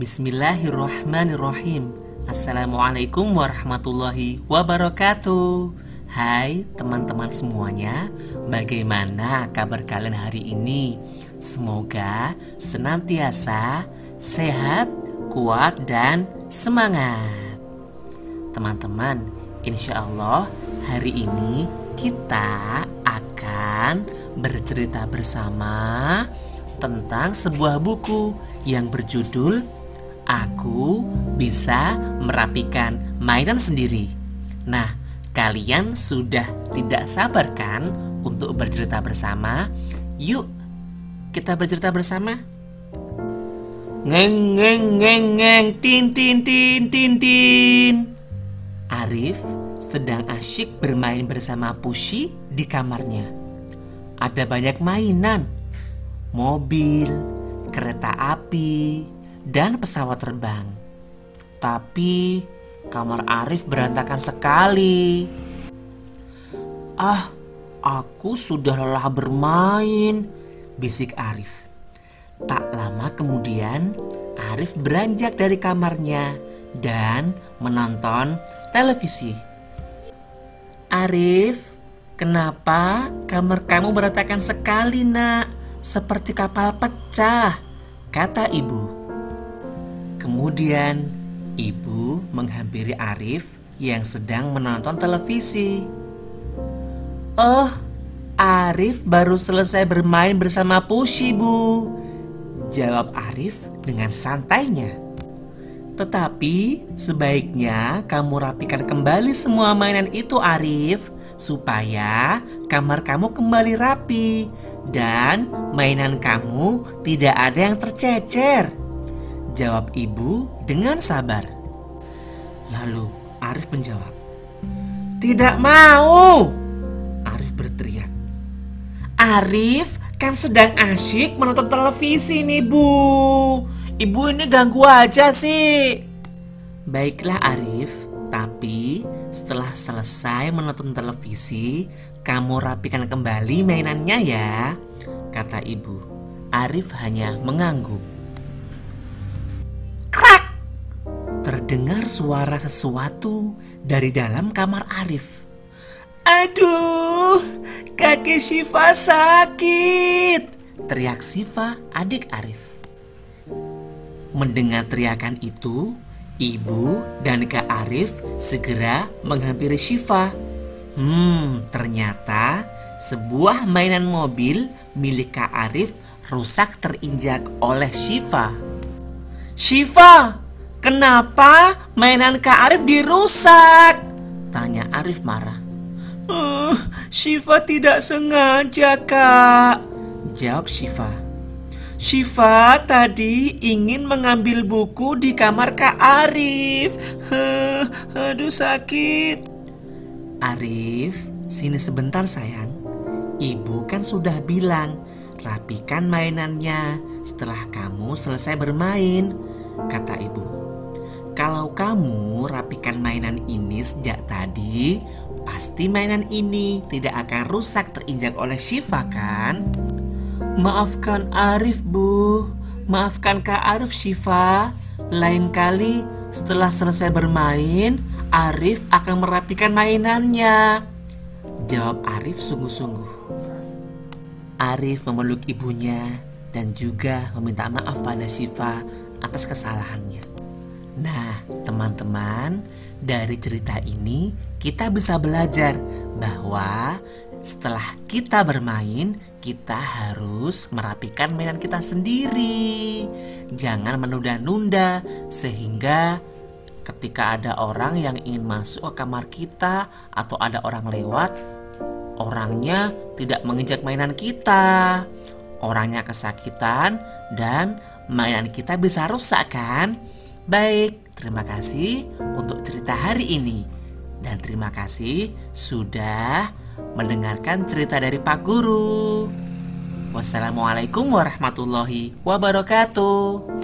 Bismillahirrahmanirrahim. Assalamualaikum warahmatullahi wabarakatuh. Hai teman-teman semuanya Bagaimana kabar kalian hari ini? Semoga senantiasa sehat, kuat, dan semangat. Teman-teman, insya Allah hari ini kita akan bercerita bersama tentang sebuah buku yang berjudul Aku Bisa Merapikan Mainan Sendiri. Nah, kalian sudah tidak sabar kan untuk bercerita bersama? Yuk, kita bercerita bersama. Ngeng ngeng ngeng ngeng tin tin tin tin tin. Arif sedang asyik bermain bersama Pushi di kamarnya. Ada banyak mainan, mobil, kereta api, dan pesawat terbang. Tapi kamar Arif berantakan sekali. Ah, aku sudah lelah bermain, bisik Arif. Tak lama kemudian, Arif beranjak dari kamarnya dan menonton televisi. Arif, kenapa kamar kamu berantakan sekali, Nak? seperti kapal pecah, kata ibu. Kemudian ibu menghampiri Arif yang sedang menonton televisi. Oh, Arif baru selesai bermain bersama Pushi, Bu. Jawab Arif dengan santainya. Tetapi sebaiknya kamu rapikan kembali semua mainan itu Arif supaya kamar kamu kembali rapi dan mainan kamu tidak ada yang tercecer. Jawab ibu dengan sabar. Lalu Arif menjawab, "Tidak mau." Arif berteriak. Arif kan sedang asyik menonton televisi nih, Bu. Ibu ini ganggu aja sih. Baiklah Arif, tapi setelah selesai menonton televisi, kamu rapikan kembali mainannya ya, kata ibu. Arif hanya mengangguk. Terdengar suara sesuatu dari dalam kamar Arif. Aduh, kaki Syifa sakit, teriak Siva adik Arif. Mendengar teriakan itu, ibu dan Kak Arif segera menghampiri Syifa Hmm, ternyata sebuah mainan mobil milik Kak Arif rusak terinjak oleh Shiva. Shiva, kenapa mainan Kak Arif dirusak? Tanya Arif marah. Uh, Shiva tidak sengaja kak, jawab Shiva. Shiva tadi ingin mengambil buku di kamar Kak Arif. Huh, aduh sakit. Arif, sini sebentar sayang. Ibu kan sudah bilang, rapikan mainannya setelah kamu selesai bermain, kata ibu. Kalau kamu rapikan mainan ini sejak tadi, pasti mainan ini tidak akan rusak terinjak oleh Shiva kan? Maafkan Arif bu, maafkan Kak Arif Shiva. Lain kali setelah selesai bermain, Arif akan merapikan mainannya. Jawab Arif sungguh-sungguh. Arif memeluk ibunya dan juga meminta maaf pada Syifa atas kesalahannya. Nah, teman-teman, dari cerita ini kita bisa belajar bahwa setelah kita bermain, kita harus merapikan mainan kita sendiri. Jangan menunda-nunda sehingga ketika ada orang yang ingin masuk ke kamar kita atau ada orang lewat, orangnya tidak menginjak mainan kita. Orangnya kesakitan dan mainan kita bisa rusak kan? Baik, terima kasih untuk cerita hari ini. Dan terima kasih sudah mendengarkan cerita dari Pak Guru. Wassalamualaikum warahmatullahi wabarakatuh.